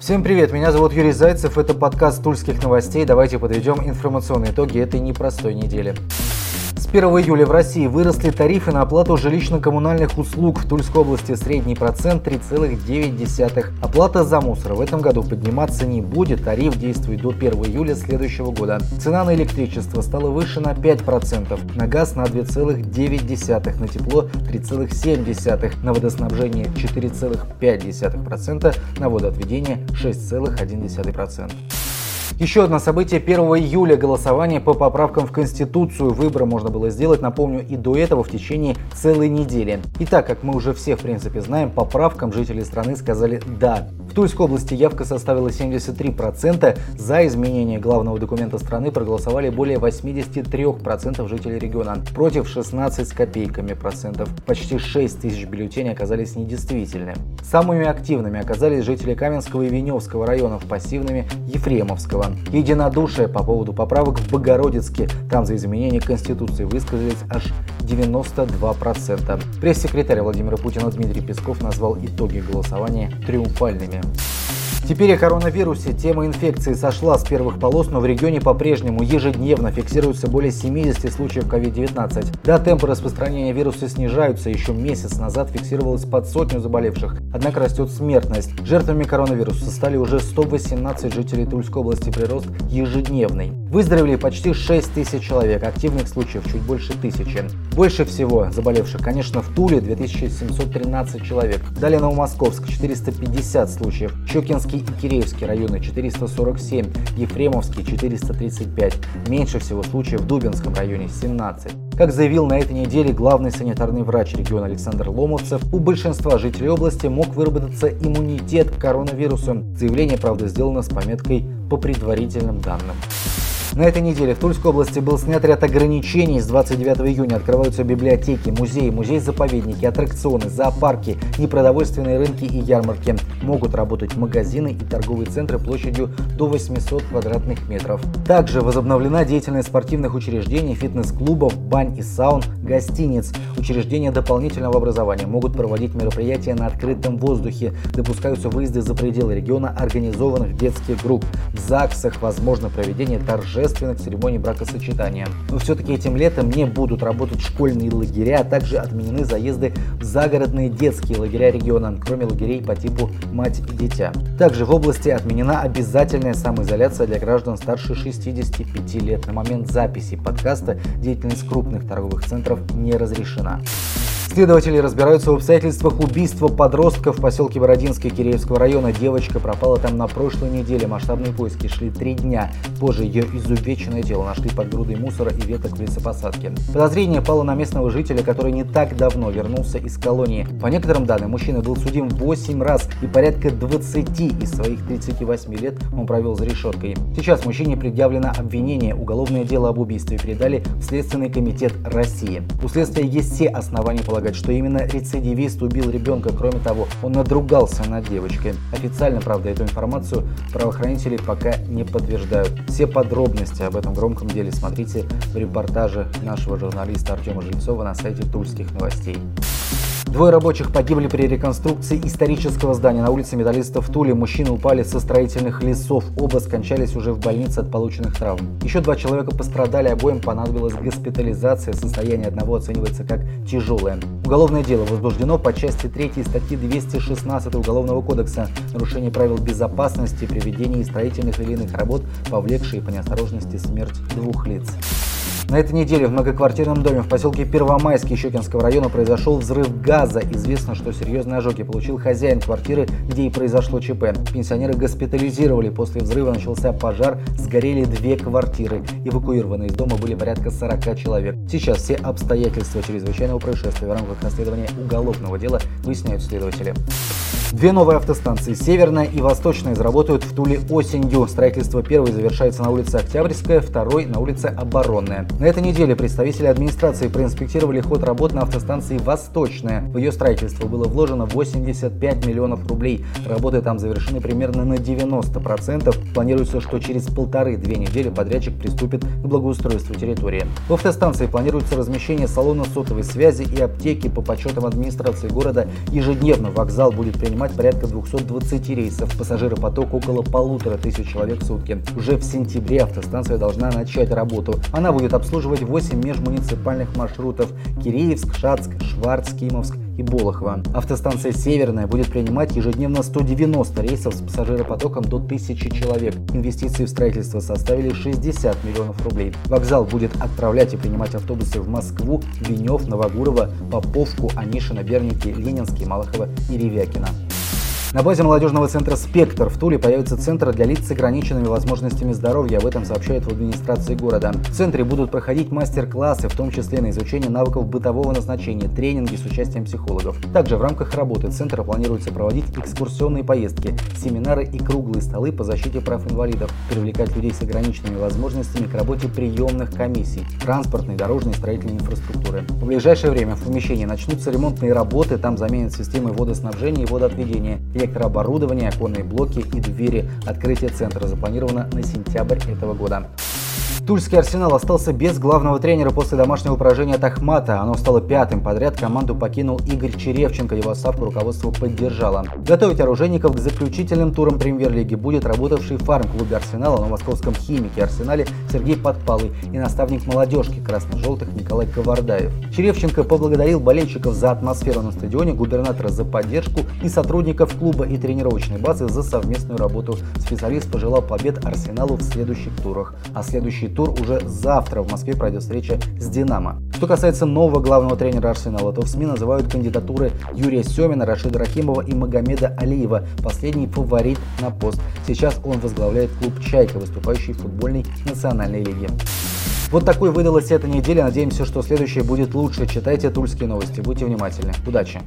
Всем привет, меня зовут Юрий Зайцев, это подкаст Тульских новостей. Давайте подведем информационные итоги этой непростой недели. С 1 июля в России выросли тарифы на оплату жилищно-коммунальных услуг. В Тульской области средний процент 3,9. Оплата за мусор в этом году подниматься не будет. Тариф действует до 1 июля следующего года. Цена на электричество стала выше на 5%, на газ на 2,9%, на тепло 3,7%, на водоснабжение 4,5%, на водоотведение 6,1%. Еще одно событие 1 июля. Голосование по поправкам в Конституцию. Выборы можно было сделать, напомню, и до этого в течение целой недели. И так, как мы уже все в принципе знаем, поправкам жители страны сказали «да». В Тульской области явка составила 73%. За изменение главного документа страны проголосовали более 83% жителей региона. Против 16 с копейками процентов. Почти 6 тысяч бюллетеней оказались недействительны. Самыми активными оказались жители Каменского и Веневского районов, пассивными Ефремовского. Единодушие по поводу поправок в Богородицке. Там за изменение Конституции высказались аж 92%. Пресс-секретарь Владимира Путина Дмитрий Песков назвал итоги голосования триумфальными. Теперь о коронавирусе. Тема инфекции сошла с первых полос, но в регионе по-прежнему ежедневно фиксируется более 70 случаев COVID-19. Да, темпы распространения вируса снижаются. Еще месяц назад фиксировалось под сотню заболевших. Однако растет смертность. Жертвами коронавируса стали уже 118 жителей Тульской области. Прирост ежедневный. Выздоровели почти 6 тысяч человек. Активных случаев чуть больше тысячи. Больше всего заболевших, конечно, в Туле 2713 человек. Далее Новомосковск 450 случаев. Щекинский Киреевский районы 447, Ефремовский 435. Меньше всего случаев в Дубинском районе 17. Как заявил на этой неделе главный санитарный врач региона Александр Ломовцев, у большинства жителей области мог выработаться иммунитет к коронавирусу. Заявление, правда, сделано с пометкой «по предварительным данным». На этой неделе в Тульской области был снят ряд ограничений. С 29 июня открываются библиотеки, музеи, музей-заповедники, аттракционы, зоопарки, непродовольственные рынки и ярмарки. Могут работать магазины и торговые центры площадью до 800 квадратных метров. Также возобновлена деятельность спортивных учреждений, фитнес-клубов, бань и саун, гостиниц. Учреждения дополнительного образования могут проводить мероприятия на открытом воздухе. Допускаются выезды за пределы региона организованных детских групп. В ЗАГСах возможно проведение торжеств торжественных церемоний бракосочетания. Но все-таки этим летом не будут работать школьные лагеря, а также отменены заезды в загородные детские лагеря региона, кроме лагерей по типу «Мать и дитя». Также в области отменена обязательная самоизоляция для граждан старше 65 лет. На момент записи подкаста деятельность крупных торговых центров не разрешена. Следователи разбираются в обстоятельствах убийства подростка в поселке Бородинский Киреевского района. Девочка пропала там на прошлой неделе. Масштабные поиски шли три дня. Позже ее изувеченное тело нашли под грудой мусора и веток в лесопосадке. Подозрение пало на местного жителя, который не так давно вернулся из колонии. По некоторым данным, мужчина был судим 8 раз и порядка 20 из своих 38 лет он провел за решеткой. Сейчас мужчине предъявлено обвинение. Уголовное дело об убийстве передали в Следственный комитет России. У следствия есть все основания полагать, предполагать, что именно рецидивист убил ребенка. Кроме того, он надругался над девочкой. Официально, правда, эту информацию правоохранители пока не подтверждают. Все подробности об этом громком деле смотрите в репортаже нашего журналиста Артема Жильцова на сайте Тульских новостей. Двое рабочих погибли при реконструкции исторического здания на улице Металлистов в Туле. Мужчины упали со строительных лесов. Оба скончались уже в больнице от полученных травм. Еще два человека пострадали, обоим понадобилась госпитализация. Состояние одного оценивается как тяжелое. Уголовное дело возбуждено по части 3 статьи 216 Уголовного кодекса «Нарушение правил безопасности при ведении строительных или иных работ, повлекшие по неосторожности смерть двух лиц». На этой неделе в многоквартирном доме в поселке Первомайский Щекинского района произошел взрыв газа. Известно, что серьезные ожоги получил хозяин квартиры, где и произошло ЧП. Пенсионеры госпитализировали. После взрыва начался пожар, сгорели две квартиры. Эвакуированы из дома были порядка 40 человек. Сейчас все обстоятельства чрезвычайного происшествия в рамках расследования уголовного дела выясняют следователи. Две новые автостанции, северная и восточная, заработают в Туле осенью. Строительство первой завершается на улице Октябрьская, второй на улице Оборонная. На этой неделе представители администрации проинспектировали ход работ на автостанции Восточная. В ее строительство было вложено 85 миллионов рублей. Работы там завершены примерно на 90%. Планируется, что через полторы-две недели подрядчик приступит к благоустройству территории. В автостанции планируется размещение салона сотовой связи и аптеки. По подсчетам администрации города ежедневно вокзал будет принимать принимать порядка 220 рейсов. Пассажиропоток около полутора тысяч человек в сутки. Уже в сентябре автостанция должна начать работу. Она будет обслуживать 8 межмуниципальных маршрутов Киреевск, Шацк, Шварц, Кимовск и Болохово. Автостанция «Северная» будет принимать ежедневно 190 рейсов с пассажиропотоком до 1000 человек. Инвестиции в строительство составили 60 миллионов рублей. Вокзал будет отправлять и принимать автобусы в Москву, Венев, Новогурово, Поповку, Анишино, Берники, Ленинский, Малахово и Ревякино. На базе молодежного центра «Спектр» в Туле появится центр для лиц с ограниченными возможностями здоровья. Об этом сообщают в администрации города. В центре будут проходить мастер-классы, в том числе на изучение навыков бытового назначения, тренинги с участием психологов. Также в рамках работы центра планируется проводить экскурсионные поездки, семинары и круглые столы по защите прав инвалидов, привлекать людей с ограниченными возможностями к работе приемных комиссий, транспортной, дорожной и строительной инфраструктуры. В ближайшее время в помещении начнутся ремонтные работы, там заменят системы водоснабжения и водоотведения электрооборудование, оконные блоки и двери. Открытие центра запланировано на сентябрь этого года. Тульский «Арсенал» остался без главного тренера после домашнего поражения от Ахмата. Оно стало пятым подряд. Команду покинул Игорь Черевченко. Его ставку руководство поддержало. Готовить оружейников к заключительным турам премьер-лиги будет работавший фарм-клубе «Арсенала» на московском «Химике» «Арсенале» Сергей Подпалый и наставник молодежки красно-желтых Николай Ковардаев. Черевченко поблагодарил болельщиков за атмосферу на стадионе, губернатора за поддержку и сотрудников клуба и тренировочной базы за совместную работу. Специалист пожелал побед «Арсеналу» в следующих турах. А следующий тур уже завтра в Москве пройдет встреча с «Динамо». Что касается нового главного тренера «Арсенала», то в СМИ называют кандидатуры Юрия Семина, Рашида Рахимова и Магомеда Алиева. Последний фаворит на пост. Сейчас он возглавляет клуб «Чайка», выступающий в футбольной национальной лиге. Вот такой выдалась эта неделя. Надеемся, что следующая будет лучше. Читайте тульские новости. Будьте внимательны. Удачи!